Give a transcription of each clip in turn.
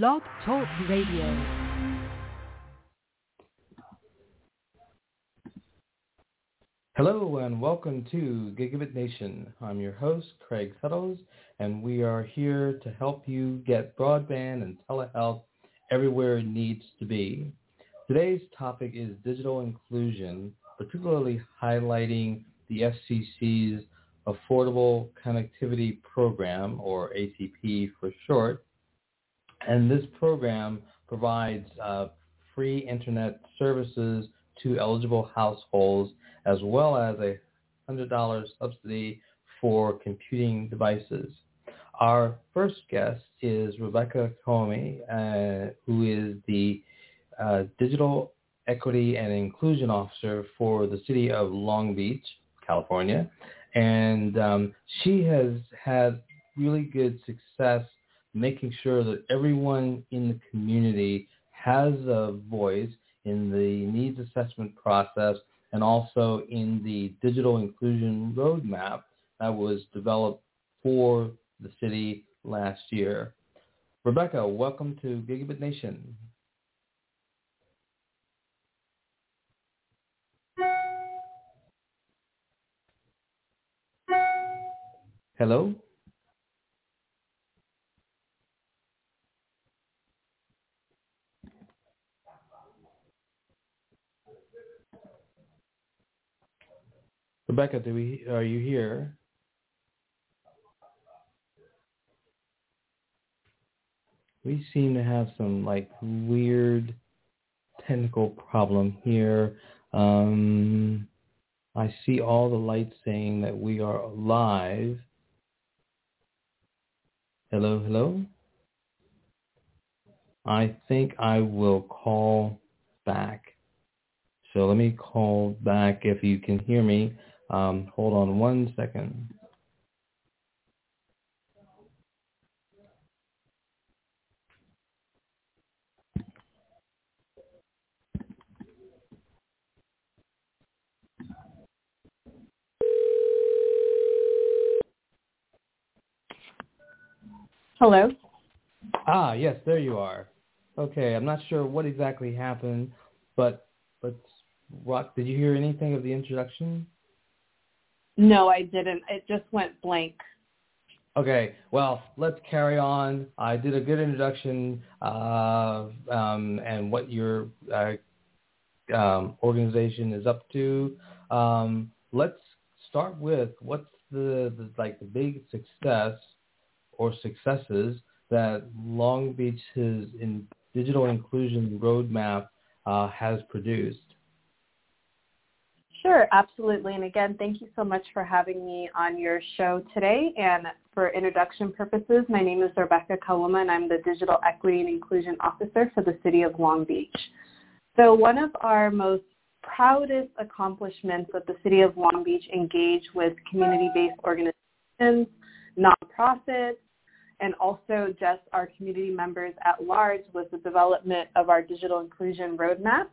Blog Talk Radio. Hello and welcome to Gigabit Nation. I'm your host, Craig Settles, and we are here to help you get broadband and telehealth everywhere it needs to be. Today's topic is digital inclusion, particularly highlighting the FCC's Affordable Connectivity Program, or ACP for short. And this program provides uh, free internet services to eligible households as well as a $100 subsidy for computing devices. Our first guest is Rebecca Comey, uh, who is the uh, Digital Equity and Inclusion Officer for the City of Long Beach, California. And um, she has had really good success making sure that everyone in the community has a voice in the needs assessment process and also in the digital inclusion roadmap that was developed for the city last year. Rebecca, welcome to Gigabit Nation. Hello? Rebecca, do we are you here? We seem to have some like weird technical problem here. Um, I see all the lights saying that we are live. Hello, hello. I think I will call back. So let me call back if you can hear me. Um, hold on one second. Hello. Ah, yes, there you are. Okay, I'm not sure what exactly happened, but but Rock, did you hear anything of the introduction? No, I didn't. It just went blank. Okay, well, let's carry on. I did a good introduction uh, um, and what your uh, um, organization is up to. Um, let's start with what's the, the like the big success or successes that Long Beach's in digital inclusion roadmap uh, has produced. Sure, absolutely. And again, thank you so much for having me on your show today. And for introduction purposes, my name is Rebecca Kauma, and I'm the Digital Equity and Inclusion Officer for the City of Long Beach. So one of our most proudest accomplishments of the City of Long Beach engaged with community-based organizations, nonprofits, and also just our community members at large was the development of our digital inclusion roadmap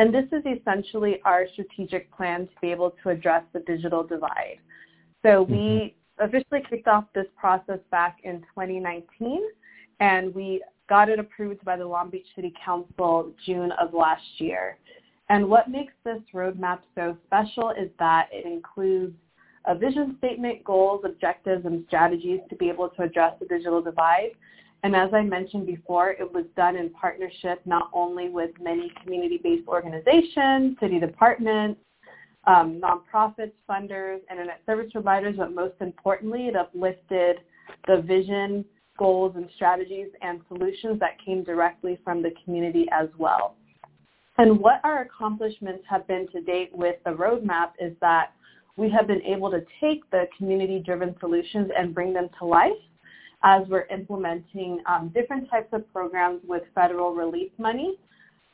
and this is essentially our strategic plan to be able to address the digital divide. So we mm-hmm. officially kicked off this process back in 2019, and we got it approved by the Long Beach City Council June of last year. And what makes this roadmap so special is that it includes a vision statement, goals, objectives, and strategies to be able to address the digital divide, and as I mentioned before, it was done in partnership not only with many community-based organizations, city departments, um, nonprofits, funders, internet service providers, but most importantly, it uplifted the vision, goals, and strategies and solutions that came directly from the community as well. And what our accomplishments have been to date with the roadmap is that we have been able to take the community-driven solutions and bring them to life as we're implementing um, different types of programs with federal relief money.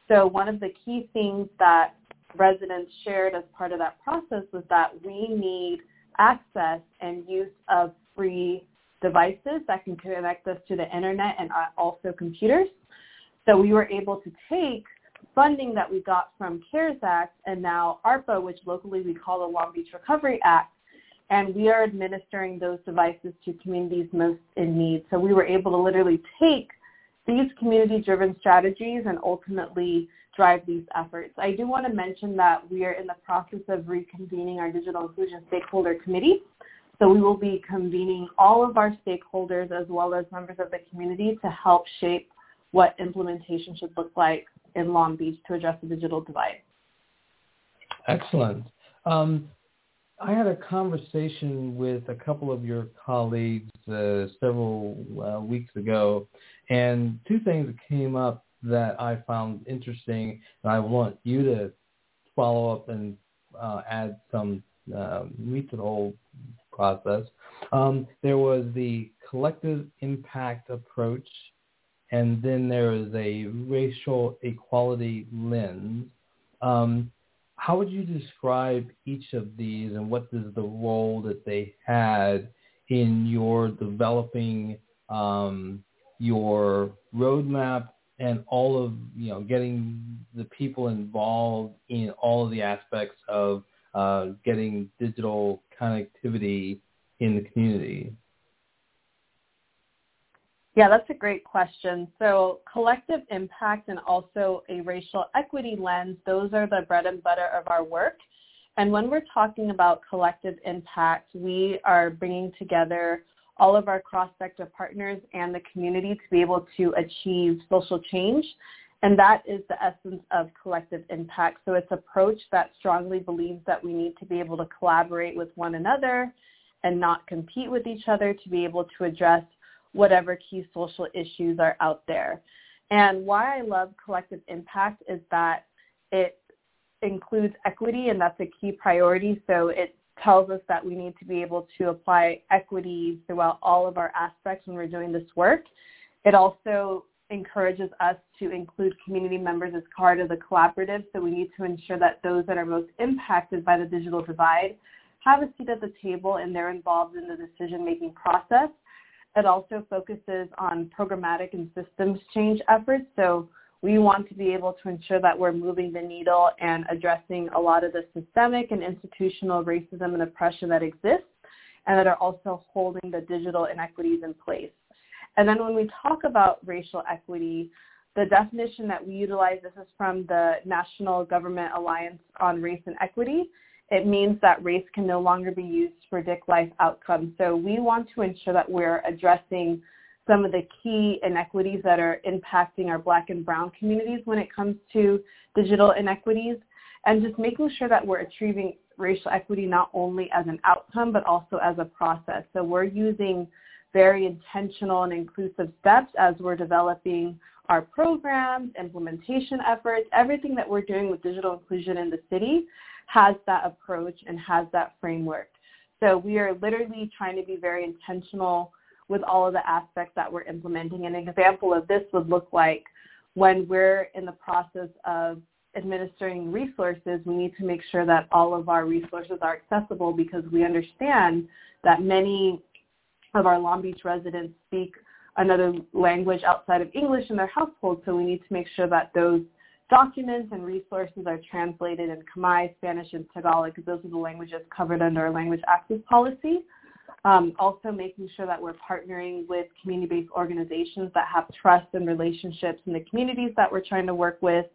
So one of the key things that residents shared as part of that process was that we need access and use of free devices that can connect us to the internet and uh, also computers. So we were able to take funding that we got from CARES Act and now ARPA, which locally we call the Long Beach Recovery Act, and we are administering those devices to communities most in need. So we were able to literally take these community-driven strategies and ultimately drive these efforts. I do want to mention that we are in the process of reconvening our digital inclusion stakeholder committee. So we will be convening all of our stakeholders as well as members of the community to help shape what implementation should look like in Long Beach to address the digital divide. Excellent. Um, I had a conversation with a couple of your colleagues uh, several uh, weeks ago, and two things came up that I found interesting, and I want you to follow up and uh, add some uh, meat to the whole process. Um, there was the collective impact approach, and then there is a racial equality lens. Um, how would you describe each of these and what is the role that they had in your developing um, your roadmap and all of you know getting the people involved in all of the aspects of uh, getting digital connectivity in the community? Yeah, that's a great question. So collective impact and also a racial equity lens, those are the bread and butter of our work. And when we're talking about collective impact, we are bringing together all of our cross-sector partners and the community to be able to achieve social change. And that is the essence of collective impact. So it's approach that strongly believes that we need to be able to collaborate with one another and not compete with each other to be able to address whatever key social issues are out there. And why I love collective impact is that it includes equity and that's a key priority. So it tells us that we need to be able to apply equity throughout all of our aspects when we're doing this work. It also encourages us to include community members as part of the collaborative. So we need to ensure that those that are most impacted by the digital divide have a seat at the table and they're involved in the decision-making process. It also focuses on programmatic and systems change efforts. So we want to be able to ensure that we're moving the needle and addressing a lot of the systemic and institutional racism and oppression that exists and that are also holding the digital inequities in place. And then when we talk about racial equity, the definition that we utilize, this is from the National Government Alliance on Race and Equity, it means that race can no longer be used to predict life outcomes. So we want to ensure that we're addressing some of the key inequities that are impacting our black and brown communities when it comes to digital inequities and just making sure that we're achieving racial equity not only as an outcome but also as a process. So we're using very intentional and inclusive steps as we're developing our programs, implementation efforts, everything that we're doing with digital inclusion in the city has that approach and has that framework. So we are literally trying to be very intentional with all of the aspects that we're implementing. An example of this would look like when we're in the process of administering resources, we need to make sure that all of our resources are accessible because we understand that many of our Long Beach residents speak another language outside of English in their household, so we need to make sure that those documents and resources are translated in Khmer, Spanish, and Tagalog because those are the languages covered under our language access policy. Um, also making sure that we're partnering with community-based organizations that have trust and relationships in the communities that we're trying to work with.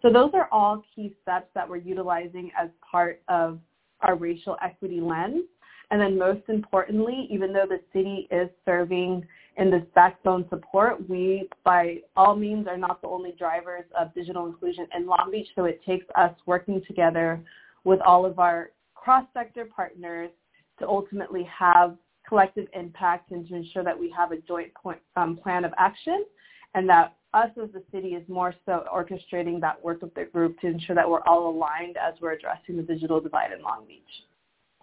So those are all key steps that we're utilizing as part of our racial equity lens. And then most importantly, even though the city is serving in this backbone support, we by all means are not the only drivers of digital inclusion in Long Beach. So it takes us working together with all of our cross-sector partners to ultimately have collective impact and to ensure that we have a joint point, um, plan of action and that us as the city is more so orchestrating that work of the group to ensure that we're all aligned as we're addressing the digital divide in Long Beach.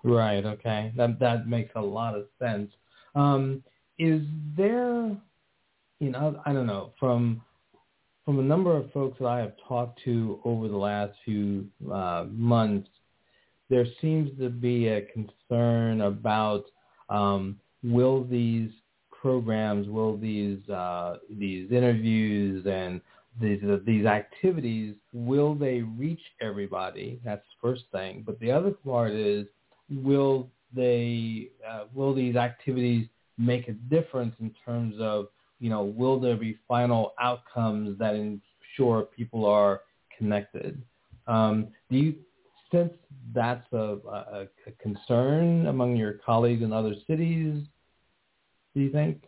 Right. Okay. That that makes a lot of sense. Um, is there, you know, I don't know from from a number of folks that I have talked to over the last few uh, months, there seems to be a concern about um, will these programs, will these uh, these interviews and these uh, these activities, will they reach everybody? That's the first thing. But the other part is will they uh, will these activities make a difference in terms of you know, will there be final outcomes that ensure people are connected? Um, do you sense that's a, a, a concern among your colleagues in other cities? Do you think?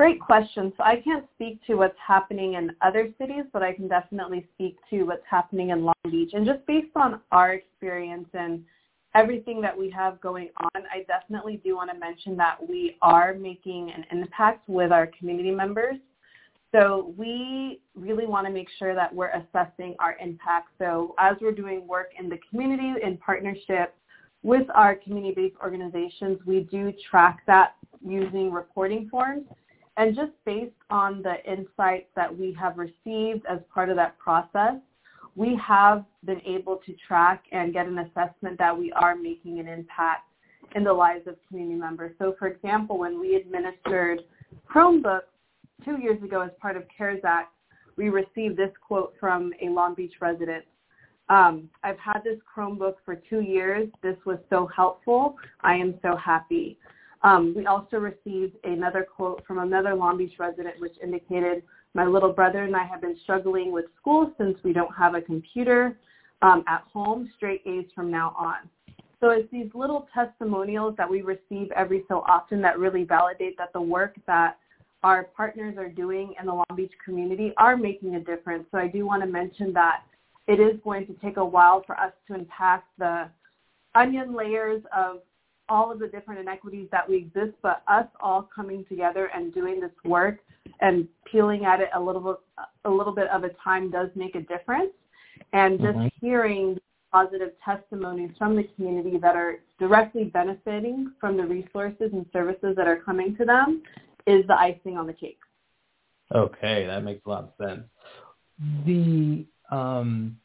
Great question. So I can't speak to what's happening in other cities, but I can definitely speak to what's happening in Long Beach. And just based on our experience and everything that we have going on, I definitely do want to mention that we are making an impact with our community members. So we really want to make sure that we're assessing our impact. So as we're doing work in the community in partnership with our community-based organizations, we do track that using reporting forms. And just based on the insights that we have received as part of that process, we have been able to track and get an assessment that we are making an impact in the lives of community members. So for example, when we administered Chromebooks two years ago as part of CARES Act, we received this quote from a Long Beach resident. Um, I've had this Chromebook for two years. This was so helpful. I am so happy. Um, we also received another quote from another Long Beach resident which indicated, my little brother and I have been struggling with school since we don't have a computer um, at home, straight A's from now on. So it's these little testimonials that we receive every so often that really validate that the work that our partners are doing in the Long Beach community are making a difference. So I do want to mention that it is going to take a while for us to unpack the onion layers of all of the different inequities that we exist, but us all coming together and doing this work and peeling at it a little bit, a little bit of a time does make a difference. And just mm-hmm. hearing positive testimonies from the community that are directly benefiting from the resources and services that are coming to them is the icing on the cake. Okay, that makes a lot of sense. The um,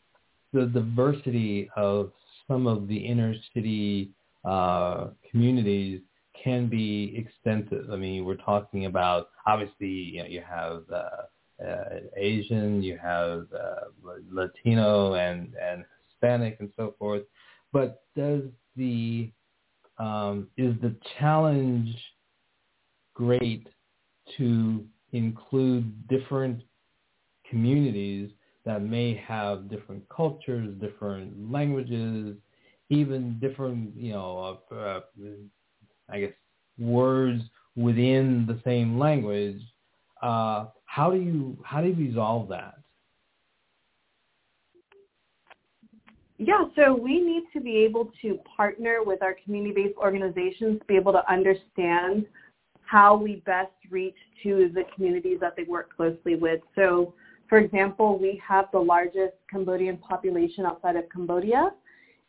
the diversity of some of the inner city uh, communities can be extensive. I mean, we're talking about obviously you, know, you have uh, uh, Asian, you have uh, Latino and and Hispanic and so forth. But does the um, is the challenge great to include different communities that may have different cultures, different languages, even different, you know, uh, uh, I guess words within the same language. Uh, how do you how do you resolve that? Yeah, so we need to be able to partner with our community-based organizations to be able to understand how we best reach to the communities that they work closely with. So, for example, we have the largest Cambodian population outside of Cambodia,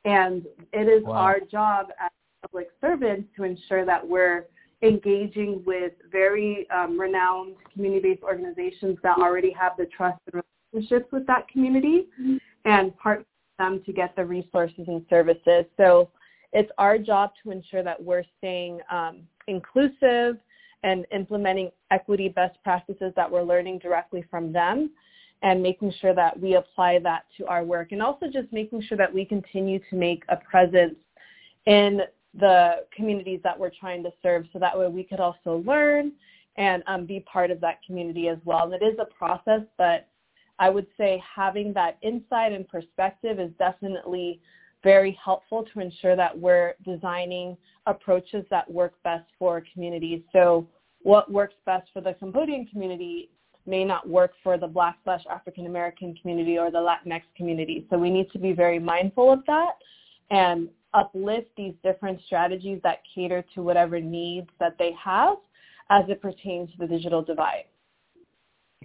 and it is wow. our job as public servants to ensure that we're engaging with very um, renowned community-based organizations that already have the trust and relationships with that community mm-hmm. and partner them to get the resources and services. So it's our job to ensure that we're staying um, inclusive and implementing equity best practices that we're learning directly from them and making sure that we apply that to our work and also just making sure that we continue to make a presence in the communities that we're trying to serve so that way we could also learn and um, be part of that community as well. And it is a process, but I would say having that insight and perspective is definitely very helpful to ensure that we're designing approaches that work best for communities. So what works best for the Cambodian community may not work for the Black slash African American community or the Latinx community. So we need to be very mindful of that and uplift these different strategies that cater to whatever needs that they have as it pertains to the digital divide.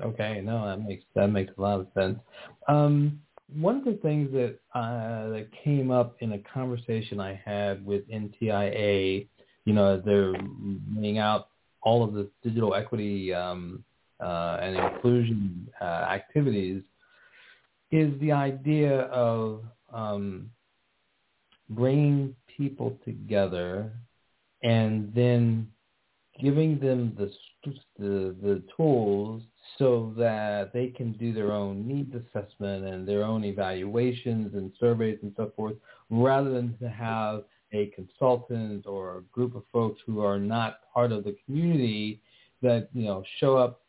Okay, no, that makes that makes a lot of sense. Um, one of the things that uh, that came up in a conversation I had with NTIA, you know, they're laying out all of the digital equity um, uh, and inclusion uh, activities, is the idea of um, bringing people together and then giving them the, the the tools so that they can do their own needs assessment and their own evaluations and surveys and so forth, rather than to have a consultant or a group of folks who are not part of the community that you know show up,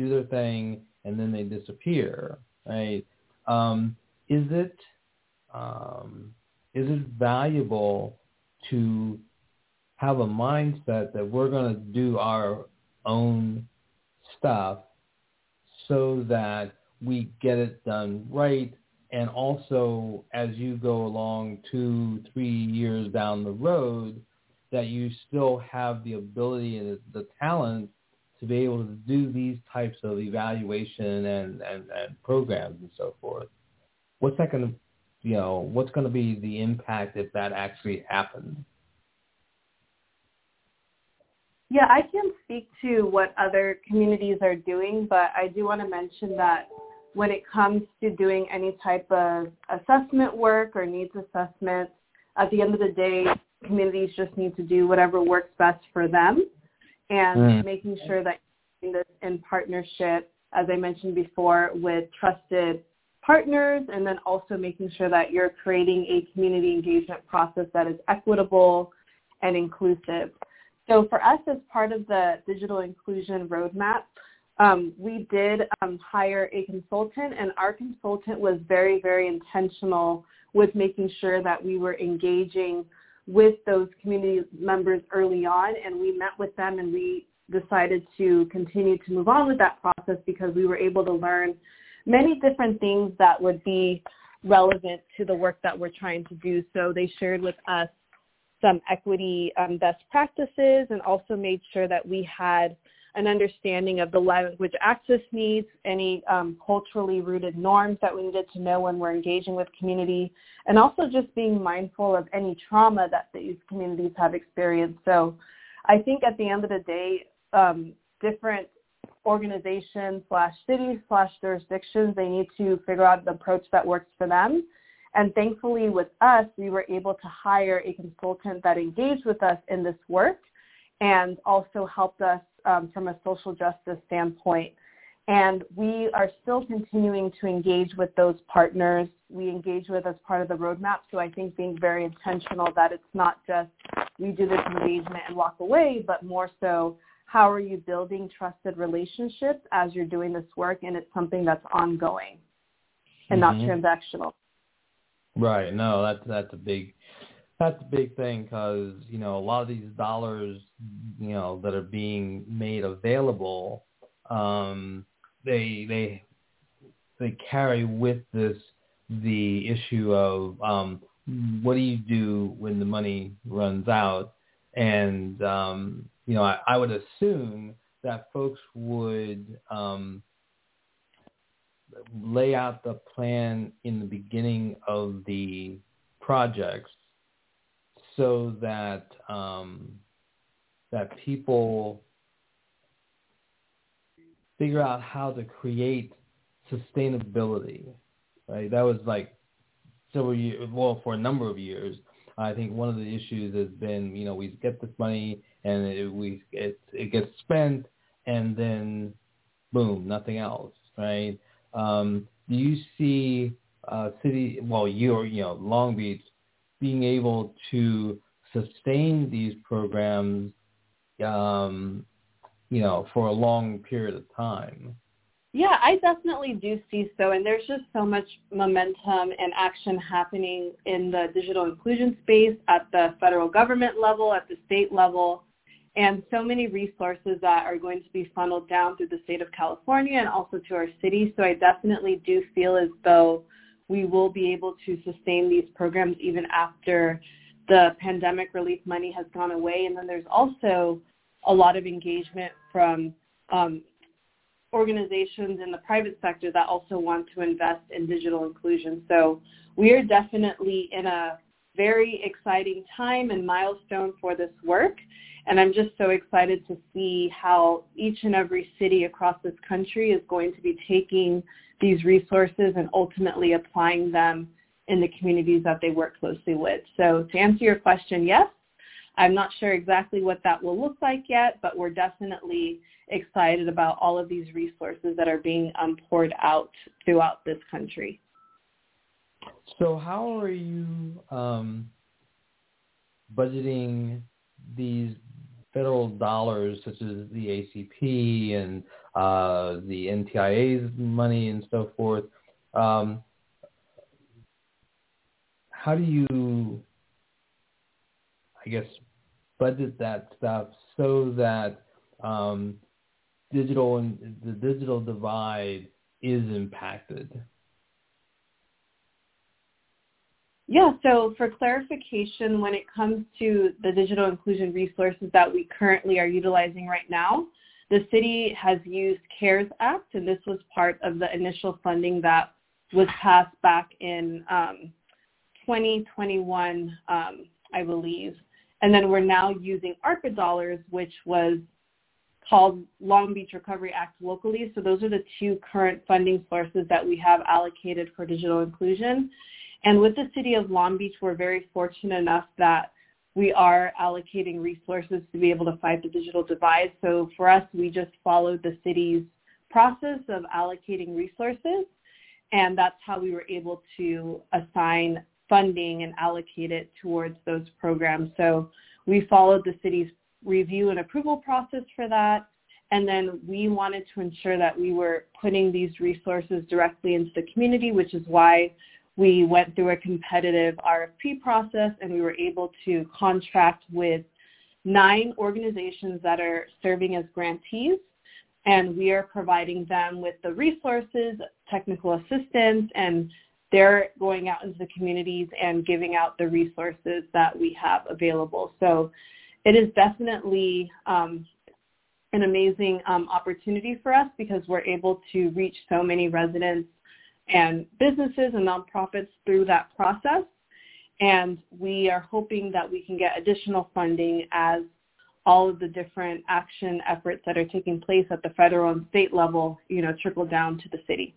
do their thing, and then they disappear, right? Um, is it um, is it valuable to have a mindset that we're going to do our own stuff so that we get it done right and also as you go along two, three years down the road, that you still have the ability and the talent to be able to do these types of evaluation and, and, and programs and so forth. What's that going to, you know, what's going to be the impact if that actually happened? Yeah, I can't speak to what other communities are doing, but I do want to mention that when it comes to doing any type of assessment work or needs assessment, at the end of the day, communities just need to do whatever works best for them and mm. making sure that you're doing this in partnership, as I mentioned before, with trusted partners and then also making sure that you're creating a community engagement process that is equitable and inclusive. So for us as part of the digital inclusion roadmap, um, we did um, hire a consultant, and our consultant was very, very intentional with making sure that we were engaging with those community members early on, and we met with them and we decided to continue to move on with that process because we were able to learn many different things that would be relevant to the work that we're trying to do. So they shared with us some equity um, best practices and also made sure that we had an understanding of the language access needs, any um, culturally rooted norms that we needed to know when we're engaging with community, and also just being mindful of any trauma that these communities have experienced. So I think at the end of the day, um, different organizations slash cities slash jurisdictions, they need to figure out the approach that works for them. And thankfully with us, we were able to hire a consultant that engaged with us in this work and also helped us um, from a social justice standpoint. And we are still continuing to engage with those partners we engage with as part of the roadmap. So I think being very intentional that it's not just we do this engagement and walk away, but more so how are you building trusted relationships as you're doing this work and it's something that's ongoing and mm-hmm. not transactional. Right. No, that's that's a big that's a big thing because you know a lot of these dollars you know that are being made available um they they they carry with this the issue of um what do you do when the money runs out? And um you know i, I would assume that folks would um lay out the plan in the beginning of the projects so that um, that people figure out how to create sustainability. Right, that was like several years, well, for a number of years. I think one of the issues has been, you know, we get this money and it, we it it gets spent and then boom, nothing else, right? Um, do you see uh, city, well, you are you know, Long Beach being able to sustain these programs, um, you know, for a long period of time. Yeah, I definitely do see so. And there's just so much momentum and action happening in the digital inclusion space at the federal government level, at the state level, and so many resources that are going to be funneled down through the state of California and also to our city. So I definitely do feel as though we will be able to sustain these programs even after the pandemic relief money has gone away. And then there's also a lot of engagement from um, organizations in the private sector that also want to invest in digital inclusion. So we are definitely in a very exciting time and milestone for this work. And I'm just so excited to see how each and every city across this country is going to be taking these resources and ultimately applying them in the communities that they work closely with. So to answer your question, yes, I'm not sure exactly what that will look like yet, but we're definitely excited about all of these resources that are being um, poured out throughout this country. So how are you um, budgeting these federal dollars such as the ACP and uh, the NTIA's money and so forth. Um, how do you, I guess, budget that stuff so that um, digital and the digital divide is impacted? Yeah, so for clarification, when it comes to the digital inclusion resources that we currently are utilizing right now, the city has used CARES Act, and this was part of the initial funding that was passed back in um, 2021, um, I believe. And then we're now using ARPA dollars, which was called Long Beach Recovery Act locally. So those are the two current funding sources that we have allocated for digital inclusion. And with the city of Long Beach, we're very fortunate enough that we are allocating resources to be able to fight the digital divide. So for us, we just followed the city's process of allocating resources, and that's how we were able to assign funding and allocate it towards those programs. So we followed the city's review and approval process for that. And then we wanted to ensure that we were putting these resources directly into the community, which is why we went through a competitive RFP process and we were able to contract with nine organizations that are serving as grantees and we are providing them with the resources, technical assistance, and they're going out into the communities and giving out the resources that we have available. So it is definitely um, an amazing um, opportunity for us because we're able to reach so many residents and businesses and nonprofits through that process. And we are hoping that we can get additional funding as all of the different action efforts that are taking place at the federal and state level, you know, trickle down to the city.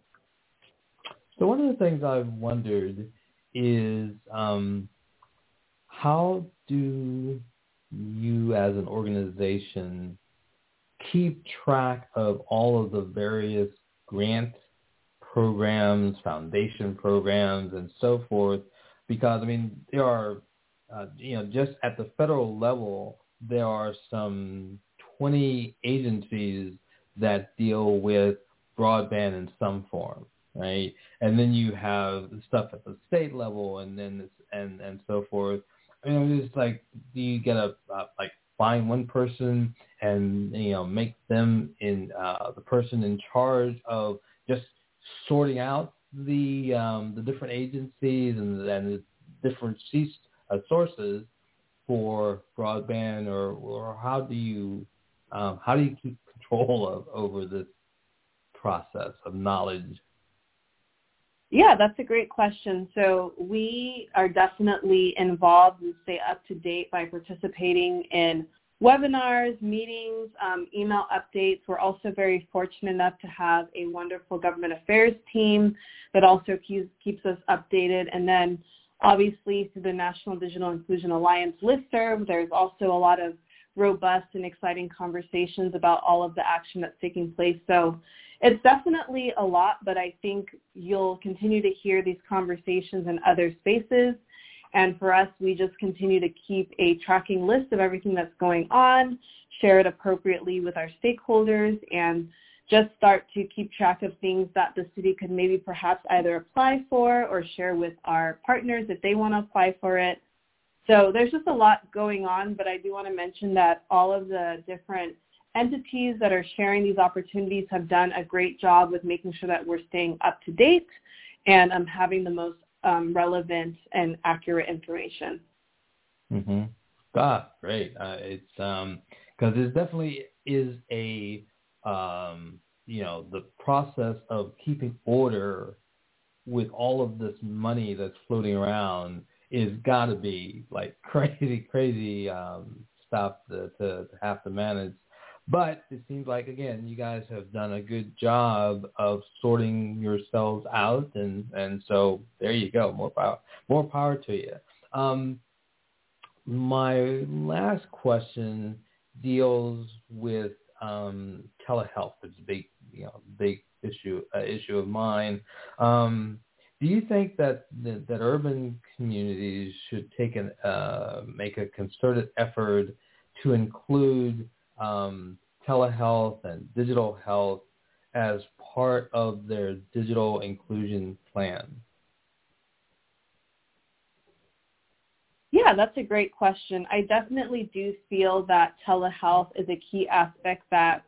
So one of the things I've wondered is um, how do you as an organization keep track of all of the various grant programs, foundation programs, and so forth. Because I mean, there are, uh, you know, just at the federal level, there are some 20 agencies that deal with broadband in some form, right? And then you have stuff at the state level, and then and and so forth. I mean, it's like, do you get a like find one person and you know make them in uh, the person in charge of just sorting out the um, the different agencies and, and the different uh, sources for broadband, or, or how do you um, how do you keep control of over this process of knowledge? Yeah, that's a great question. So we are definitely involved and stay up to date by participating in webinars, meetings, um, email updates. We're also very fortunate enough to have a wonderful government affairs team that also keeps, keeps us updated. And then obviously through the National Digital Inclusion Alliance listserv, there's also a lot of robust and exciting conversations about all of the action that's taking place. So it's definitely a lot, but I think you'll continue to hear these conversations in other spaces. And for us, we just continue to keep a tracking list of everything that's going on, share it appropriately with our stakeholders, and just start to keep track of things that the city could maybe perhaps either apply for or share with our partners if they want to apply for it. So there's just a lot going on, but I do want to mention that all of the different entities that are sharing these opportunities have done a great job with making sure that we're staying up to date and um, having the most um, relevant and accurate information. Mm-hmm. Ah, great. Uh, it's because um, there definitely is a um, you know the process of keeping order with all of this money that's floating around is got to be like crazy, crazy um, stuff to, to, to have to manage. But it seems like again, you guys have done a good job of sorting yourselves out, and and so there you go. More power, more power to you. Um, my last question deals with um, telehealth. It's a big, you know, big issue uh, issue of mine. Um, do you think that, that that urban communities should take an uh, make a concerted effort to include um, telehealth and digital health as part of their digital inclusion plan? Yeah, that's a great question. I definitely do feel that telehealth is a key aspect that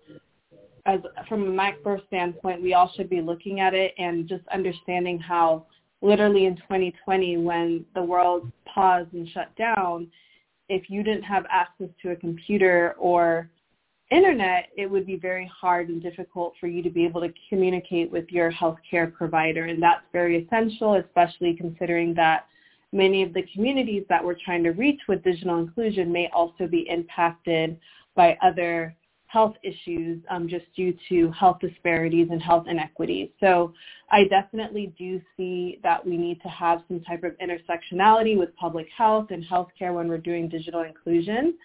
as from a macro standpoint, we all should be looking at it and just understanding how literally in 2020 when the world paused and shut down, if you didn't have access to a computer or internet, it would be very hard and difficult for you to be able to communicate with your healthcare provider. And that's very essential, especially considering that many of the communities that we're trying to reach with digital inclusion may also be impacted by other health issues um, just due to health disparities and health inequities. So I definitely do see that we need to have some type of intersectionality with public health and healthcare when we're doing digital inclusion.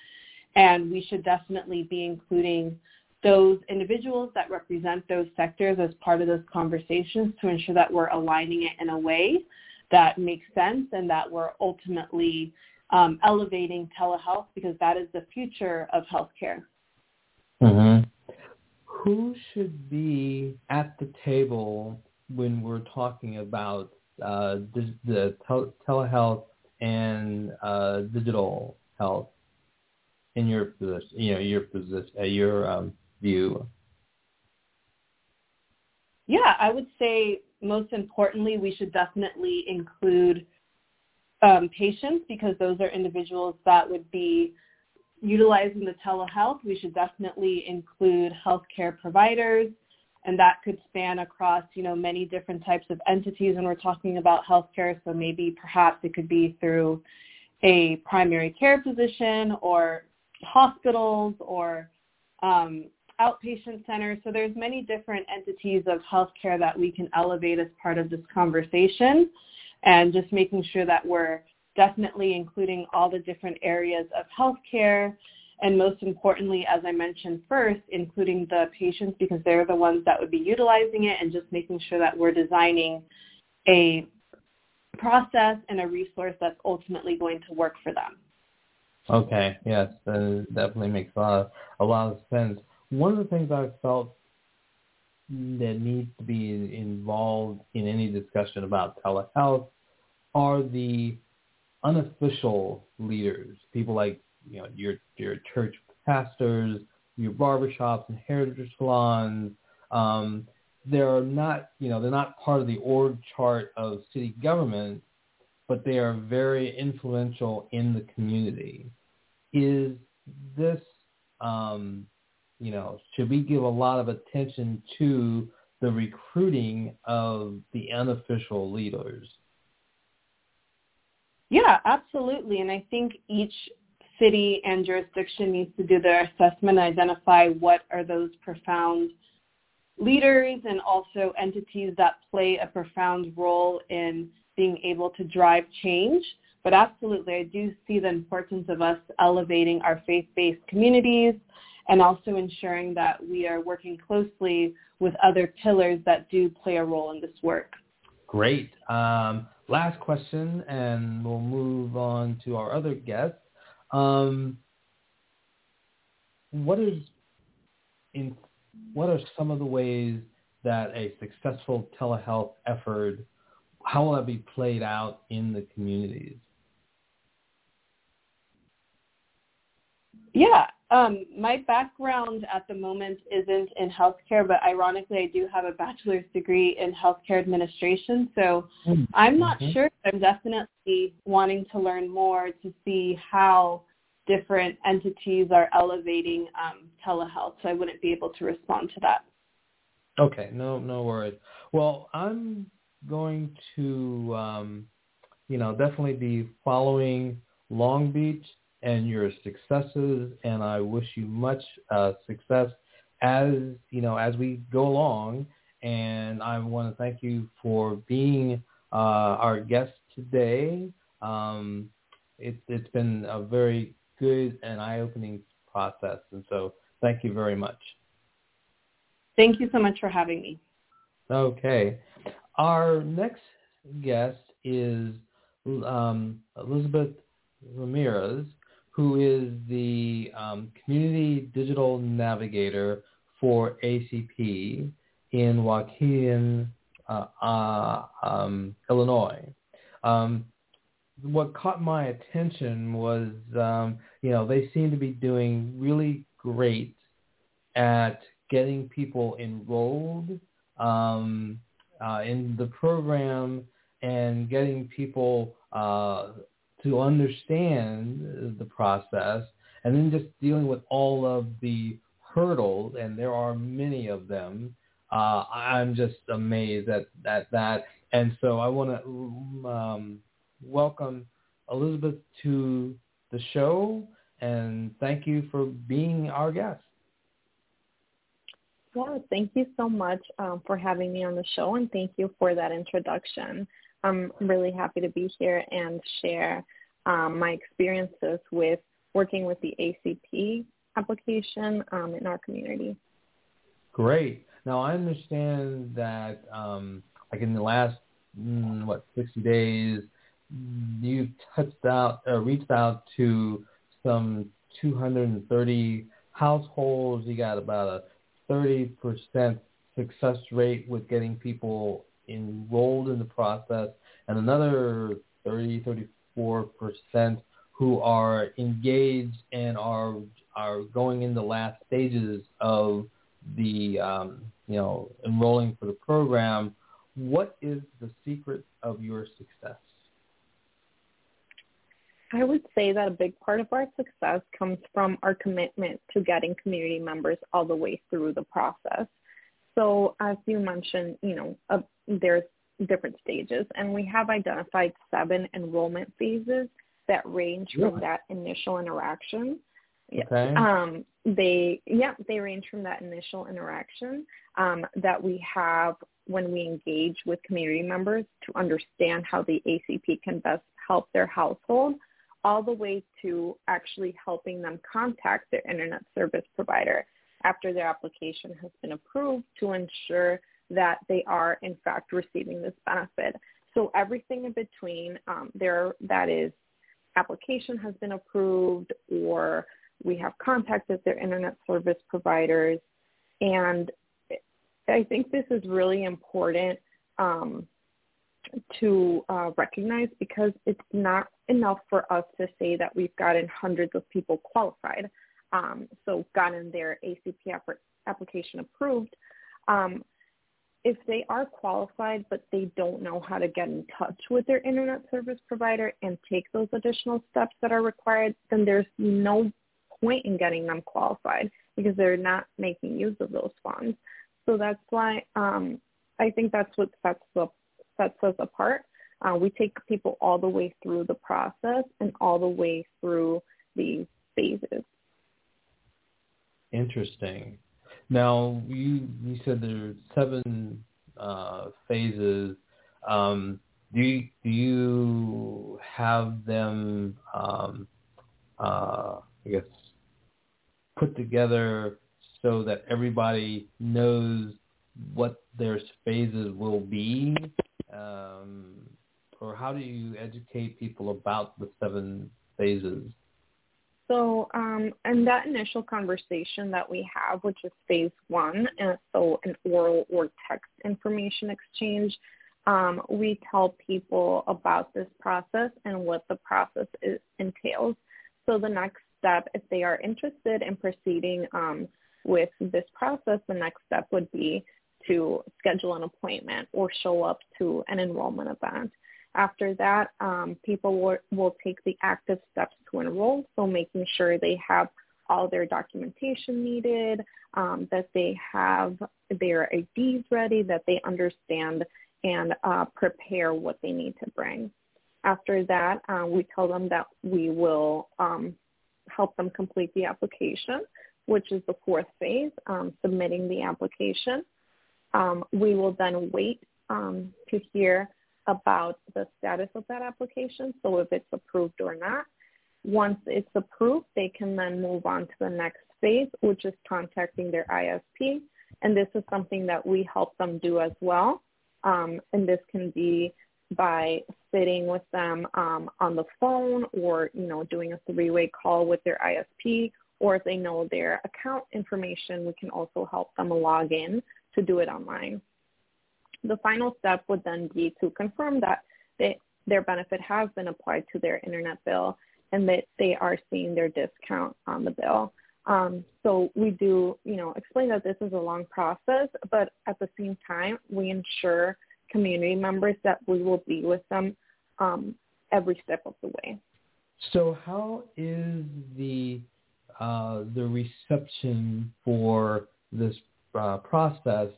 And we should definitely be including those individuals that represent those sectors as part of those conversations to ensure that we're aligning it in a way that makes sense and that we're ultimately um, elevating telehealth because that is the future of healthcare. Mm-hmm. Who should be at the table when we're talking about uh, the, the tel- telehealth and uh, digital health? In your position, you know, your position, uh, your um, view? Yeah, I would say most importantly, we should definitely include um, patients because those are individuals that would be utilizing the telehealth. We should definitely include healthcare providers, and that could span across, you know, many different types of entities when we're talking about healthcare. So maybe perhaps it could be through a primary care physician or hospitals or um, outpatient centers. So there's many different entities of healthcare that we can elevate as part of this conversation and just making sure that we're definitely including all the different areas of healthcare and most importantly, as I mentioned first, including the patients because they're the ones that would be utilizing it and just making sure that we're designing a process and a resource that's ultimately going to work for them. Okay, yes, that definitely makes a lot, of, a lot of sense. One of the things I felt that needs to be involved in any discussion about telehealth are the unofficial leaders, people like you know your your church pastors, your barbershops and hairdresser salons. Um, they're not you know they're not part of the org chart of city government, but they are very influential in the community is this, um, you know, should we give a lot of attention to the recruiting of the unofficial leaders? Yeah, absolutely. And I think each city and jurisdiction needs to do their assessment identify what are those profound leaders and also entities that play a profound role in being able to drive change. But absolutely, I do see the importance of us elevating our faith-based communities and also ensuring that we are working closely with other pillars that do play a role in this work. Great. Um, last question, and we'll move on to our other guests. Um, what is in what are some of the ways that a successful telehealth effort how will that be played out in the communities? Yeah, um, my background at the moment isn't in healthcare, but ironically, I do have a bachelor's degree in healthcare administration. So mm-hmm. I'm not mm-hmm. sure. I'm definitely wanting to learn more to see how different entities are elevating um, telehealth. So I wouldn't be able to respond to that. Okay, no, no worries. Well, I'm going to, um, you know, definitely be following Long Beach and your successes, and I wish you much uh, success as you know as we go along. And I want to thank you for being uh, our guest today. Um, it, it's been a very good and eye-opening process, and so thank you very much. Thank you so much for having me. Okay. Our next guest is um, Elizabeth Ramirez, who is the um, Community Digital Navigator for ACP in Waukegan, uh, uh, um, Illinois. Um, what caught my attention was, um, you know, they seem to be doing really great at getting people enrolled um, uh, in the program and getting people uh, to understand the process and then just dealing with all of the hurdles, and there are many of them. Uh, I'm just amazed at, at that. And so I want to um, welcome Elizabeth to the show and thank you for being our guest. Well, thank you so much um, for having me on the show and thank you for that introduction. I'm really happy to be here and share um, my experiences with working with the ACP application um, in our community. Great. Now I understand that um, like in the last mm, what 60 days, you've touched out, uh, reached out to some 230 households. You got about a 30% success rate with getting people enrolled in the process, and another 30, 34% who are engaged and are are going in the last stages of the um, you know enrolling for the program. What is the secret of your success? I would say that a big part of our success comes from our commitment to getting community members all the way through the process. So as you mentioned, you know, uh, there's different stages and we have identified seven enrollment phases that range from that initial interaction. Okay. Um, they, yeah, they range from that initial interaction um, that we have when we engage with community members to understand how the ACP can best help their household all the way to actually helping them contact their internet service provider after their application has been approved to ensure that they are in fact receiving this benefit. So everything in between um, there that is application has been approved or we have contacted their internet service providers. And I think this is really important um, to uh, recognize because it's not enough for us to say that we've gotten hundreds of people qualified, um, so gotten their ACP app- application approved. Um, if they are qualified but they don't know how to get in touch with their internet service provider and take those additional steps that are required, then there's no point in getting them qualified because they're not making use of those funds. So that's why um, I think that's what sets up sets us apart. Uh, we take people all the way through the process and all the way through these phases. Interesting. Now, you you said there are seven uh, phases. Um, do you, do you have them, um, uh, I guess, put together so that everybody knows what their phases will be um, or how do you educate people about the seven phases? So um, in that initial conversation that we have, which is phase one, and so an oral or text information exchange, um, we tell people about this process and what the process is, entails. So the next step, if they are interested in proceeding um, with this process, the next step would be to schedule an appointment or show up to an enrollment event. After that, um, people will, will take the active steps to enroll, so making sure they have all their documentation needed, um, that they have their IDs ready, that they understand and uh, prepare what they need to bring. After that, uh, we tell them that we will um, help them complete the application, which is the fourth phase, um, submitting the application. Um, we will then wait um, to hear about the status of that application, so if it's approved or not. Once it's approved, they can then move on to the next phase, which is contacting their ISP. And this is something that we help them do as well. Um, and this can be by sitting with them um, on the phone or, you know, doing a three-way call with their ISP, or if they know their account information, we can also help them log in to do it online. The final step would then be to confirm that they, their benefit has been applied to their internet bill and that they are seeing their discount on the bill. Um, so we do, you know, explain that this is a long process, but at the same time, we ensure community members that we will be with them um, every step of the way. So how is the uh, the reception for this uh, process?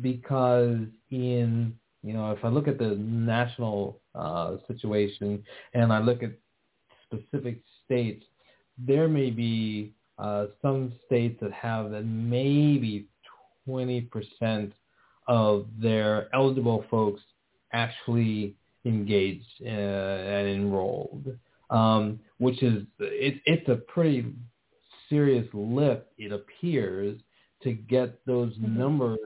Because in you know, if I look at the national uh, situation and I look at specific states, there may be uh, some states that have that maybe 20% of their eligible folks actually engaged uh, and enrolled, um, which is it, it's a pretty serious lift, it appears, to get those mm-hmm. numbers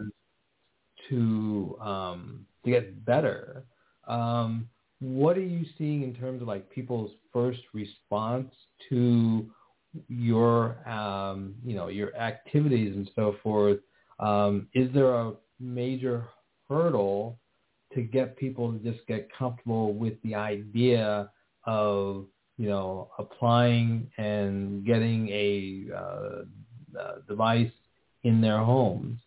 to um, to get better. Um, what are you seeing in terms of like people's first response to your um, you know your activities and so forth? Um, is there a major hurdle to get people to just get comfortable with the idea of you know applying and getting a uh, uh, device in their homes?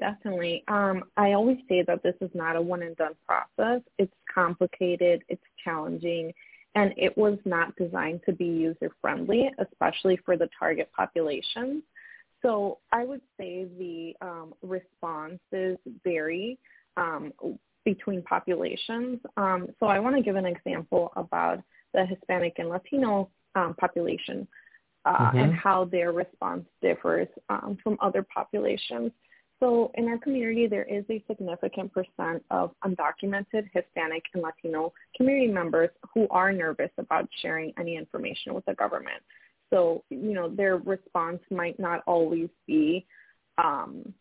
Definitely. Um, I always say that this is not a one and done process. It's complicated, it's challenging, and it was not designed to be user friendly, especially for the target population. So I would say the um, responses vary um, between populations. Um, so I want to give an example about the Hispanic and Latino um, population uh, mm-hmm. and how their response differs um, from other populations. So in our community, there is a significant percent of undocumented Hispanic and Latino community members who are nervous about sharing any information with the government. So, you know, their response might not always be, um,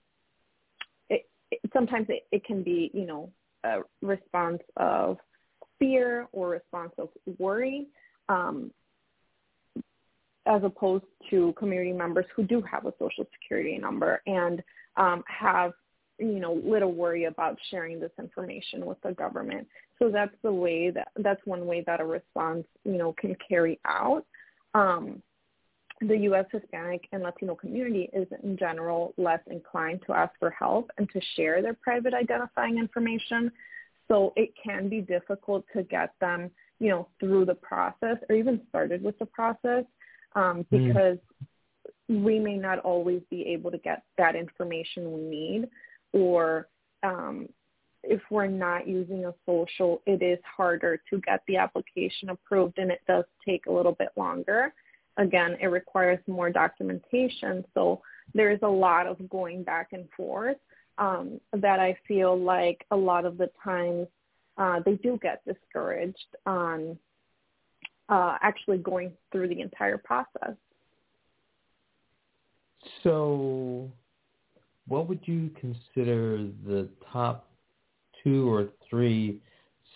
it, it, sometimes it, it can be, you know, a response of fear or response of worry. Um, as opposed to community members who do have a social security number and um, have you know little worry about sharing this information with the government. So that's the way that that's one way that a response you know can carry out. Um, the U.S. Hispanic and Latino community is in general less inclined to ask for help and to share their private identifying information. So it can be difficult to get them, you know, through the process or even started with the process um, hmm. because mm we may not always be able to get that information we need or um, if we're not using a social, it is harder to get the application approved and it does take a little bit longer. Again, it requires more documentation. So there's a lot of going back and forth um, that I feel like a lot of the times uh, they do get discouraged on uh, actually going through the entire process. So, what would you consider the top two or three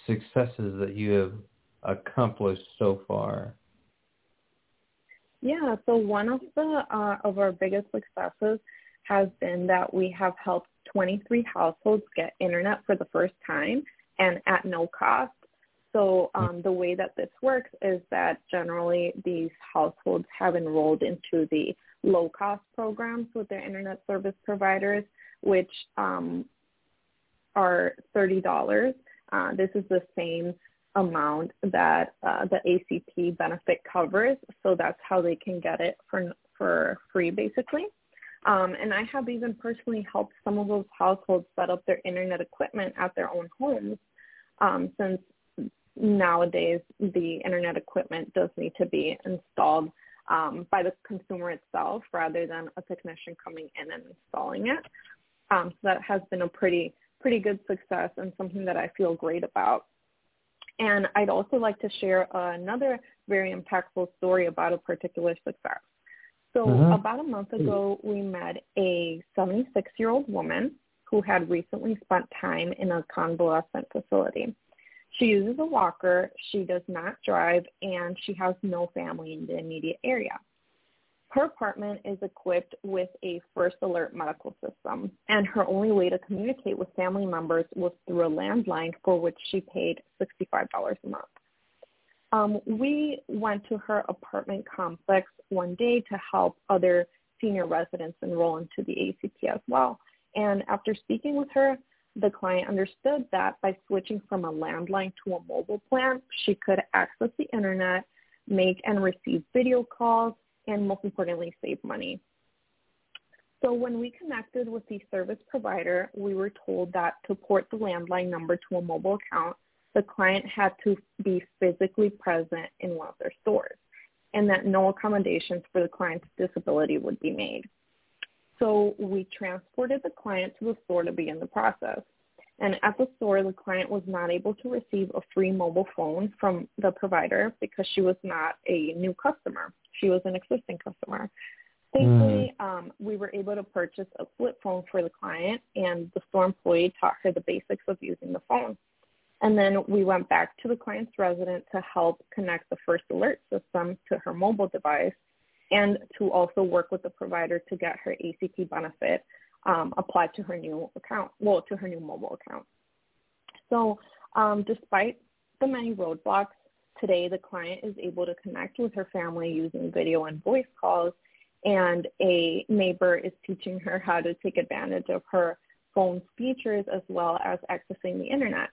successes that you have accomplished so far? Yeah, so one of the uh, of our biggest successes has been that we have helped 23 households get internet for the first time and at no cost. So um, the way that this works is that generally these households have enrolled into the low-cost programs with their internet service providers, which um, are $30. Uh, this is the same amount that uh, the ACP benefit covers, so that's how they can get it for for free, basically. Um, and I have even personally helped some of those households set up their internet equipment at their own homes, um, since nowadays the internet equipment does need to be installed um, by the consumer itself rather than a technician coming in and installing it. Um, so that has been a pretty pretty good success and something that I feel great about. And I'd also like to share another very impactful story about a particular success. So uh-huh. about a month ago, we met a 76-year-old woman who had recently spent time in a convalescent facility. She uses a walker, she does not drive, and she has no family in the immediate area. Her apartment is equipped with a first alert medical system, and her only way to communicate with family members was through a landline for which she paid $65 a month. Um, we went to her apartment complex one day to help other senior residents enroll into the ACP as well. And after speaking with her, the client understood that by switching from a landline to a mobile plan, she could access the internet, make and receive video calls, and most importantly, save money. So when we connected with the service provider, we were told that to port the landline number to a mobile account, the client had to be physically present in one of their stores and that no accommodations for the client's disability would be made. So we transported the client to the store to begin the process. And at the store, the client was not able to receive a free mobile phone from the provider because she was not a new customer. She was an existing customer. Thankfully, mm. um, we were able to purchase a flip phone for the client, and the store employee taught her the basics of using the phone. And then we went back to the client's residence to help connect the first alert system to her mobile device and to also work with the provider to get her ACP benefit um, applied to her new account, well, to her new mobile account. So um, despite the many roadblocks, today the client is able to connect with her family using video and voice calls, and a neighbor is teaching her how to take advantage of her phone's features as well as accessing the internet.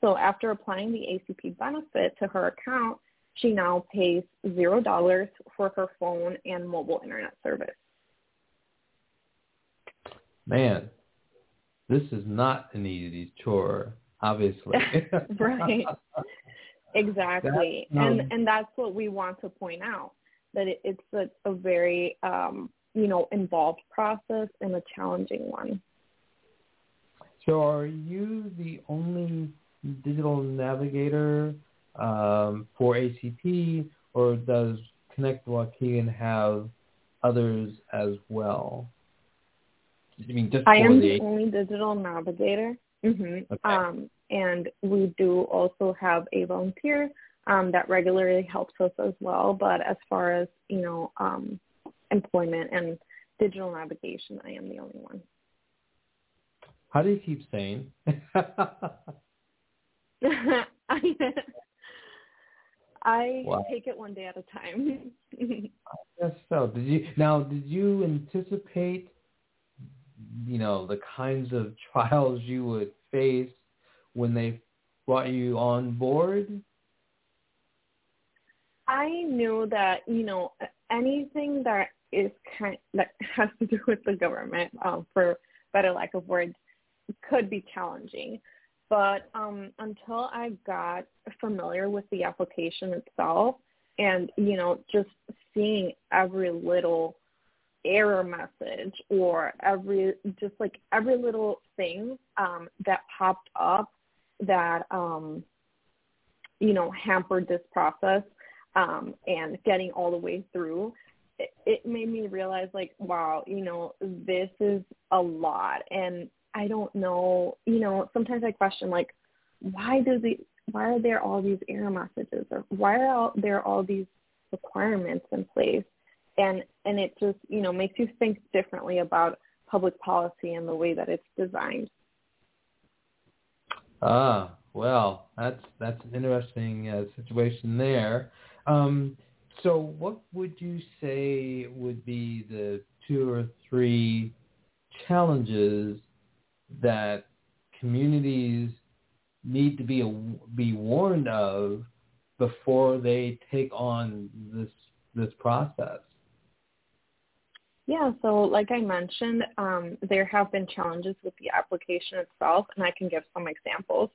So after applying the ACP benefit to her account, she now pays $0 for her phone and mobile internet service. Man, this is not an easy chore, obviously. right. Exactly. That, um, and and that's what we want to point out that it, it's a, a very um, you know involved process and a challenging one. So, are you the only digital navigator um, for ACP, or does Connect Waukegan have others as well? I mean, just I am the, the only digital navigator. Mm-hmm. Okay. Um, and we do also have a volunteer um, that regularly helps us as well. But as far as you know, um, employment and digital navigation, I am the only one. How do you keep saying? I, I wow. take it one day at a time. Yes. so. Did you now? Did you anticipate, you know, the kinds of trials you would face when they brought you on board? I knew that you know anything that is kind that has to do with the government, um, for better lack of words, could be challenging. But um, until I got familiar with the application itself and, you know, just seeing every little error message or every, just like every little thing um, that popped up that, um, you know, hampered this process um, and getting all the way through, it, it made me realize like, wow, you know, this is a lot. And I don't know, you know, sometimes I question like, why do the why are there all these error messages or why are all, there all these requirements in place? And and it just, you know, makes you think differently about public policy and the way that it's designed. Ah, well, that's that's an interesting uh, situation there. Um, so, what would you say would be the two or three challenges that communities need to be be warned of before they take on this this process? Yeah, so like I mentioned, um, there have been challenges with the application itself, and I can give some examples.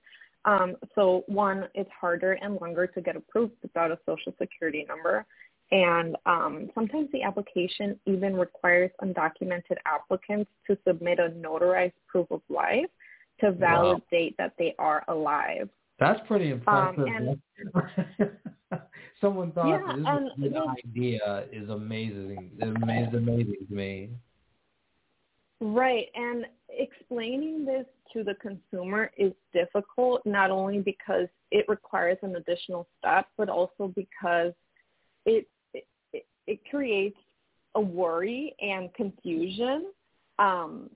Um, so one, it's harder and longer to get approved without a social security number. And um, sometimes the application even requires undocumented applicants to submit a notarized proof of life to validate wow. that they are alive. That's pretty impressive. Um, and, Someone thought yeah, this, this idea is amazing. It is amazing to me. Right, and explaining this to the consumer is difficult, not only because it requires an additional step, but also because it it, creates a worry and confusion. Um,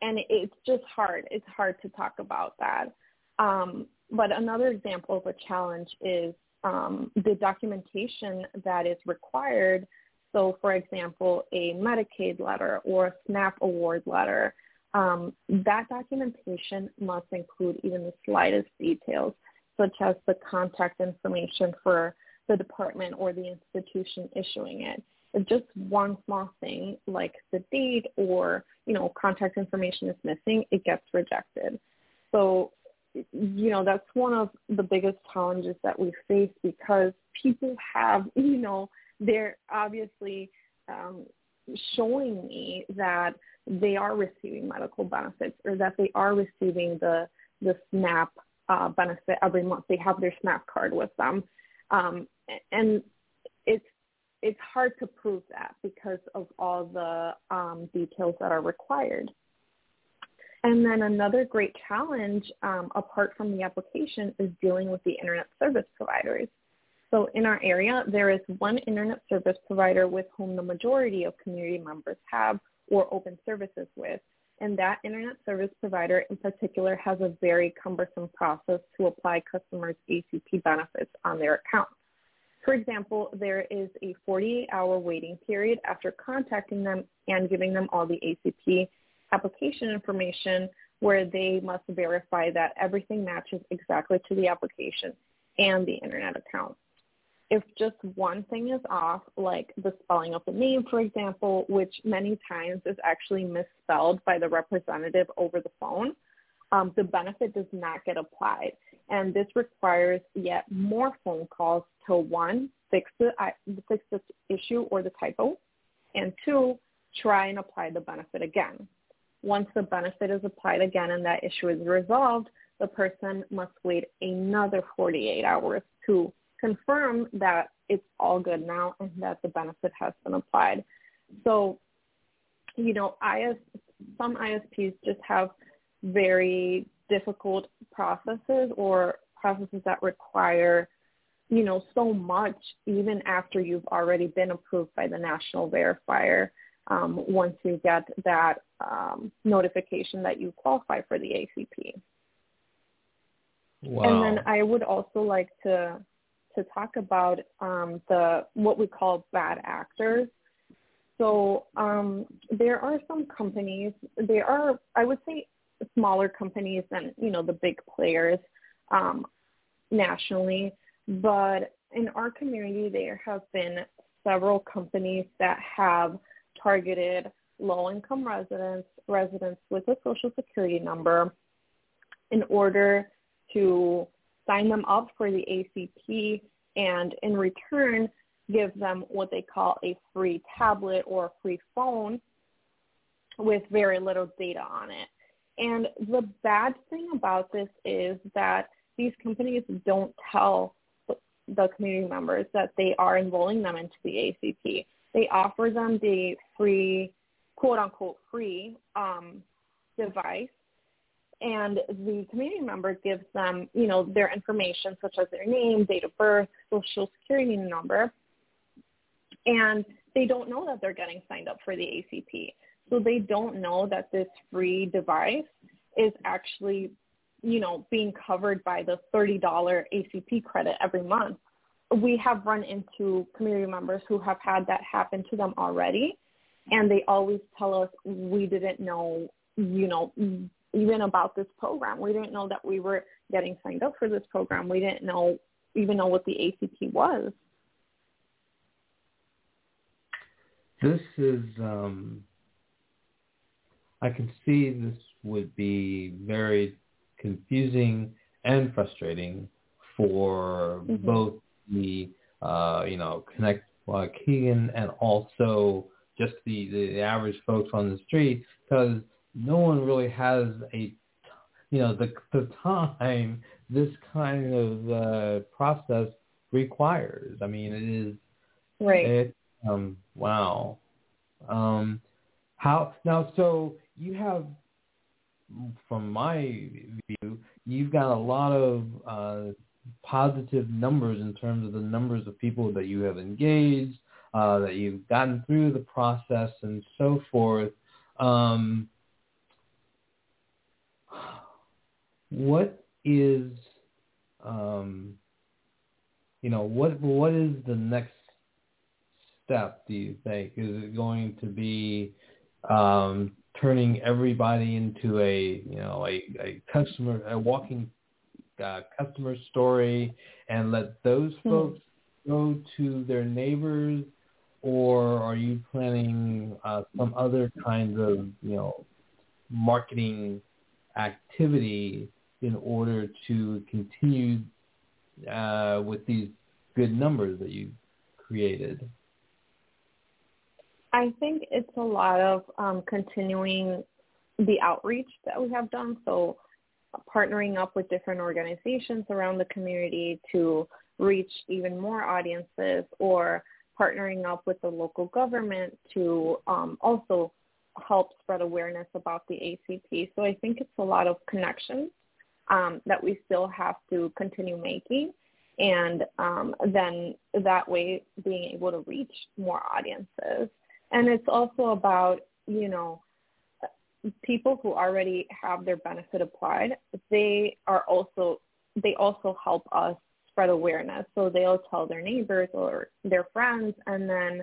and it's just hard. It's hard to talk about that. Um, but another example of a challenge is um, the documentation that is required. So, for example, a Medicaid letter or a SNAP award letter, um, that documentation must include even the slightest details, such as the contact information for the department or the institution issuing it. If just one small thing like the date or you know contact information is missing, it gets rejected. So you know that's one of the biggest challenges that we face because people have you know they're obviously um, showing me that they are receiving medical benefits or that they are receiving the the SNAP uh, benefit every month. They have their SNAP card with them, um, and it's it's hard to prove that because of all the um, details that are required. And then another great challenge, um, apart from the application, is dealing with the internet service providers. So in our area, there is one internet service provider with whom the majority of community members have or open services with. And that internet service provider in particular has a very cumbersome process to apply customers' ACP benefits on their account. For example, there is a 48-hour waiting period after contacting them and giving them all the ACP application information where they must verify that everything matches exactly to the application and the internet account. If just one thing is off, like the spelling of the name, for example, which many times is actually misspelled by the representative over the phone, um, the benefit does not get applied. And this requires yet more phone calls to one, fix the, fix the issue or the typo, and two, try and apply the benefit again. Once the benefit is applied again and that issue is resolved, the person must wait another 48 hours to confirm that it's all good now and that the benefit has been applied. So, you know, IS, some ISPs just have very difficult processes or processes that require, you know, so much even after you've already been approved by the national verifier um, once you get that um, notification that you qualify for the ACP. Wow. And then I would also like to to talk about um, the what we call bad actors. So um, there are some companies. There are, I would say, smaller companies than you know the big players um, nationally. But in our community, there have been several companies that have targeted low-income residents, residents with a social security number, in order to sign them up for the ACP and in return give them what they call a free tablet or a free phone with very little data on it. And the bad thing about this is that these companies don't tell the community members that they are enrolling them into the ACP. They offer them the free, quote unquote, free um, device and the community member gives them, you know, their information such as their name, date of birth, social security number, and they don't know that they're getting signed up for the ACP. So they don't know that this free device is actually, you know, being covered by the $30 ACP credit every month. We have run into community members who have had that happen to them already, and they always tell us we didn't know, you know, even about this program. We didn't know that we were getting signed up for this program. We didn't know even know what the ACP was. This is, um, I can see this would be very confusing and frustrating for mm-hmm. both the, uh, you know, Connect uh, Waukegan and also just the, the average folks on the street because no one really has a, you know, the the time this kind of uh, process requires. I mean, it is right. It, um, wow. Um, how now? So you have from my view, you've got a lot of uh, positive numbers in terms of the numbers of people that you have engaged, uh, that you've gotten through the process, and so forth. Um, what is, um, you know, what what is the next step? Do you think is it going to be um, turning everybody into a you know a, a customer a walking uh, customer story and let those hmm. folks go to their neighbors or are you planning uh, some other kinds of you know marketing activity in order to continue uh, with these good numbers that you created? I think it's a lot of um, continuing the outreach that we have done. So partnering up with different organizations around the community to reach even more audiences or partnering up with the local government to um, also help spread awareness about the ACP. So I think it's a lot of connections um, that we still have to continue making. And um, then that way being able to reach more audiences. And it's also about, you know, people who already have their benefit applied, they are also they also help us spread awareness. So they'll tell their neighbors or their friends, and then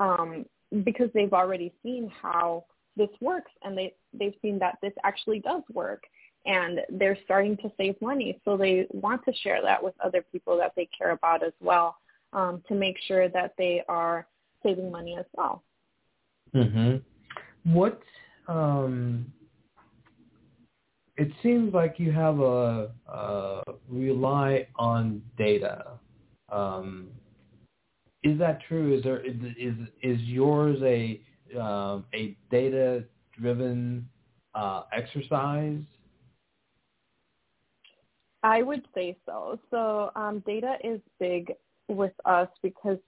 um, because they've already seen how this works, and they they've seen that this actually does work, and they're starting to save money. So they want to share that with other people that they care about as well, um, to make sure that they are saving money as well. Mhm. What um it seems like you have a, a rely on data. Um, is that true? Is there is is, is yours a um, a data driven uh, exercise? I would say so. So um, data is big with us because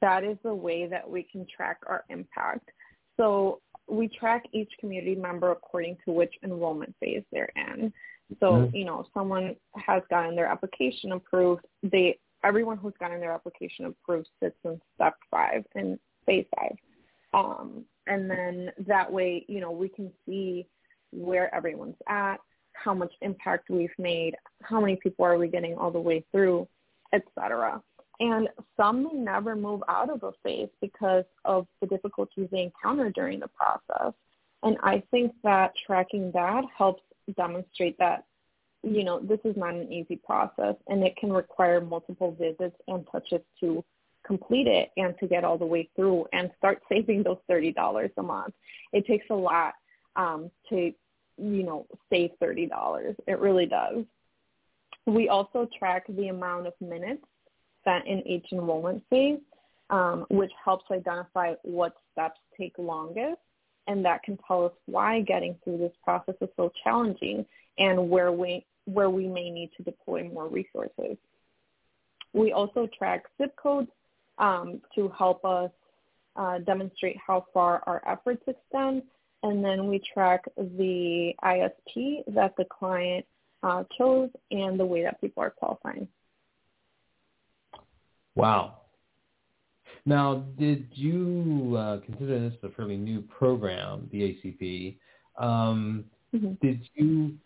that is the way that we can track our impact. So we track each community member according to which enrollment phase they're in. So, mm-hmm. you know, someone has gotten their application approved, they everyone who's gotten their application approved sits in step five and phase five. Um, and then that way, you know, we can see where everyone's at, how much impact we've made, how many people are we getting all the way through, et cetera. And some may never move out of a phase because of the difficulties they encounter during the process. And I think that tracking that helps demonstrate that, you know, this is not an easy process and it can require multiple visits and touches to complete it and to get all the way through and start saving those $30 a month. It takes a lot um, to, you know, save $30. It really does. We also track the amount of minutes spent in each enrollment phase, um, which helps identify what steps take longest. And that can tell us why getting through this process is so challenging and where we, where we may need to deploy more resources. We also track zip codes um, to help us uh, demonstrate how far our efforts extend. And then we track the ISP that the client uh, chose and the way that people are qualifying. Wow. Now, did you uh, consider this a fairly new program, the ACP? Um, mm-hmm. Did you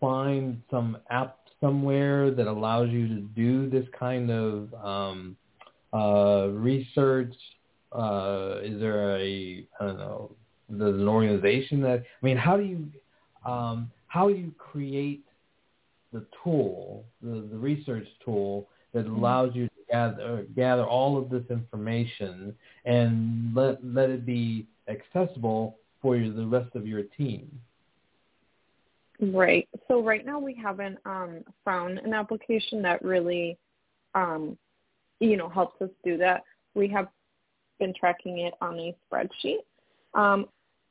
find some app somewhere that allows you to do this kind of um, uh, research? Uh, is there a I don't know, there's an organization that I mean, how do you um, how do you create the tool, the, the research tool that mm-hmm. allows you to gather gather all of this information and let let it be accessible for you, the rest of your team. Right. So right now we haven't um, found an application that really, um, you know, helps us do that. We have been tracking it on a spreadsheet. Um,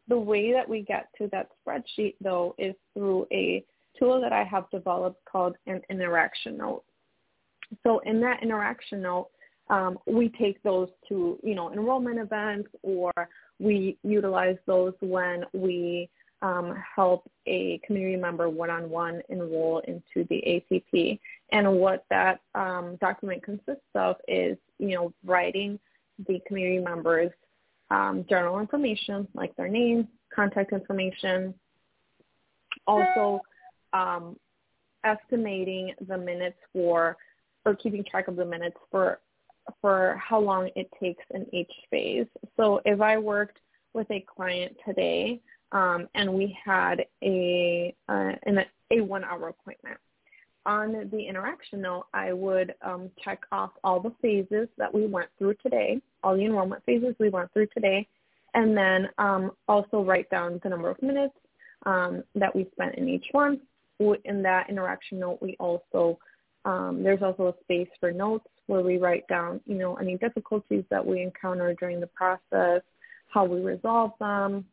the way that we get to that spreadsheet, though, is through a tool that I have developed called an interaction note. So in that interaction note, um, we take those to, you know, enrollment events or we utilize those when we um, help a community member one-on-one enroll into the ACP. And what that um, document consists of is, you know, writing the community members um, general information like their name, contact information, also um, estimating the minutes for or keeping track of the minutes for for how long it takes in each phase. So if I worked with a client today um, and we had a uh, a one hour appointment. On the interaction note, I would um, check off all the phases that we went through today, all the enrollment phases we went through today, and then um, also write down the number of minutes um, that we spent in each one. In that interaction note, we also um, there's also a space for notes where we write down, you know, any difficulties that we encounter during the process, how we resolve them,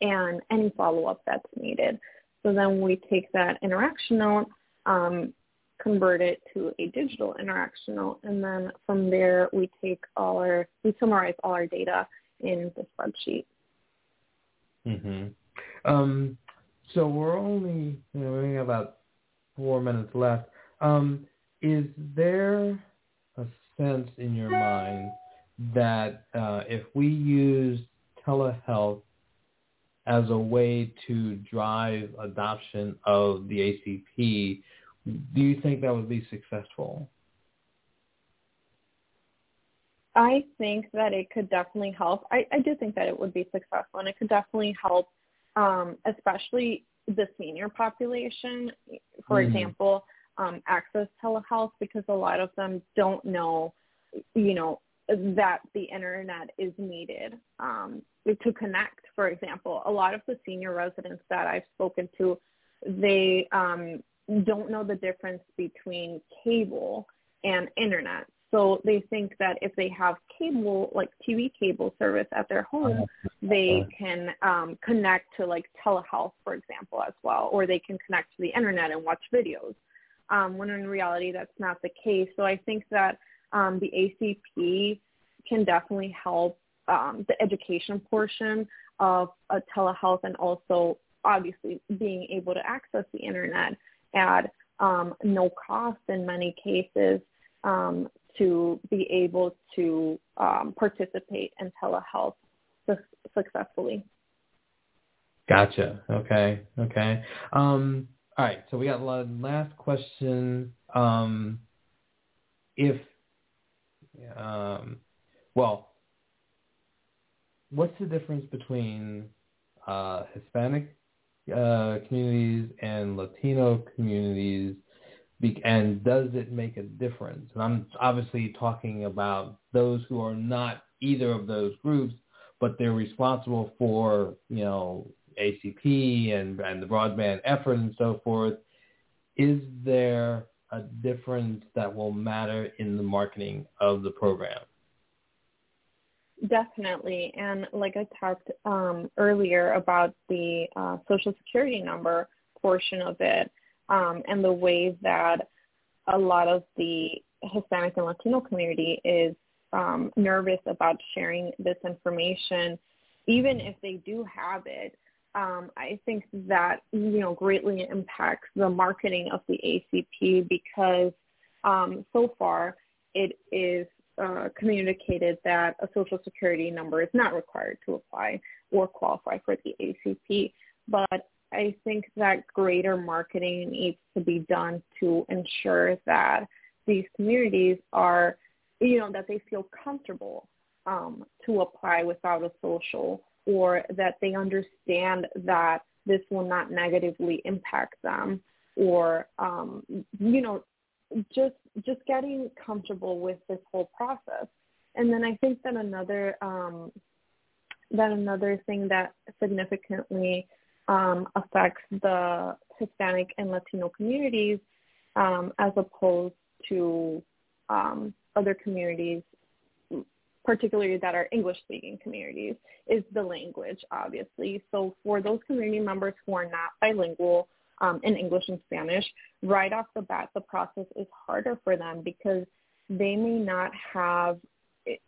and any follow-up that's needed. So then we take that interaction note, um, convert it to a digital interactional, and then from there we take all our, we summarize all our data in the spreadsheet. Mm-hmm. Um, so we're only, you know, we have about four minutes left. Um, is there a sense in your mind that uh, if we use telehealth as a way to drive adoption of the ACP, do you think that would be successful? I think that it could definitely help. I, I do think that it would be successful, and it could definitely help, um, especially the senior population. For mm-hmm. example, um, access telehealth because a lot of them don't know, you know, that the internet is needed um, to connect. For example, a lot of the senior residents that I've spoken to, they um, don't know the difference between cable and internet. So they think that if they have cable, like TV cable service at their home, they can um, connect to like telehealth, for example, as well, or they can connect to the internet and watch videos. Um, when in reality, that's not the case. So I think that um, the ACP can definitely help um, the education portion of uh, telehealth and also obviously being able to access the internet at um, no cost in many cases um, to be able to um, participate in telehealth su- successfully. Gotcha. Okay. Okay. Um, all right. So we got a last question. Um, if, um, well, what's the difference between uh, Hispanic uh, communities and Latino communities and does it make a difference? And I'm obviously talking about those who are not either of those groups, but they're responsible for, you know, ACP and, and the broadband effort and so forth. Is there a difference that will matter in the marketing of the program? Definitely. And like I talked um, earlier about the uh, Social Security number portion of it, um, and the way that a lot of the Hispanic and Latino community is um, nervous about sharing this information, even if they do have it. Um, I think that you know greatly impacts the marketing of the ACP because um, so far it is uh, communicated that a social security number is not required to apply or qualify for the ACP. But I think that greater marketing needs to be done to ensure that these communities are, you know, that they feel comfortable um, to apply without a social or that they understand that this will not negatively impact them or, um, you know, just just getting comfortable with this whole process. And then I think that another um, that another thing that significantly um, affects the Hispanic and Latino communities um, as opposed to um, other communities, particularly that are English-speaking communities, is the language, obviously. So for those community members who are not bilingual um, in English and Spanish, right off the bat, the process is harder for them because they may not have,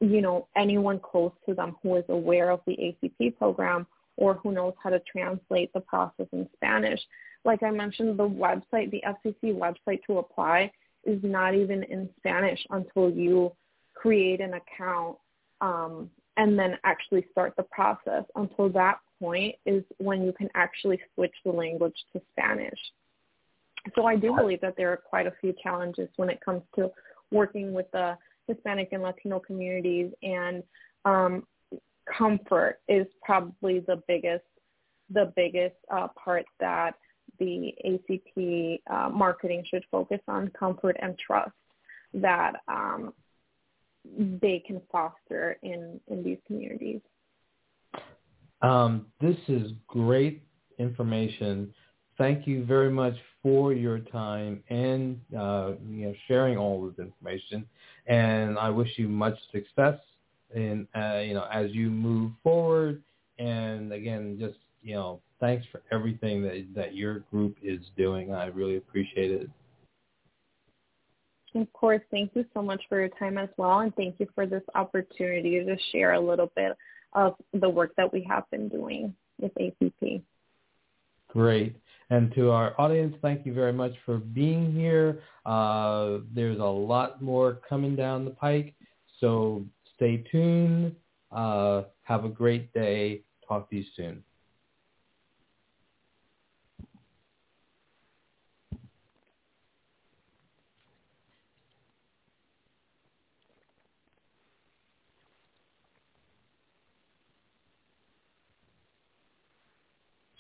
you know, anyone close to them who is aware of the ACP program or who knows how to translate the process in Spanish. Like I mentioned, the website, the FCC website to apply is not even in Spanish until you create an account um, and then actually start the process. Until that point is when you can actually switch the language to Spanish. So I do believe that there are quite a few challenges when it comes to working with the Hispanic and Latino communities and um, comfort is probably the biggest the biggest uh, part that the ACP uh, marketing should focus on comfort and trust that um, they can foster in, in these communities. Um, this is great information. Thank you very much for your time and uh, you know sharing all this information. And I wish you much success in uh, you know as you move forward. And again, just you know, thanks for everything that that your group is doing. I really appreciate it. Of course, thank you so much for your time as well, and thank you for this opportunity to share a little bit of the work that we have been doing with ACP. Great. And to our audience, thank you very much for being here. Uh, there's a lot more coming down the pike, so stay tuned. Uh, have a great day. Talk to you soon.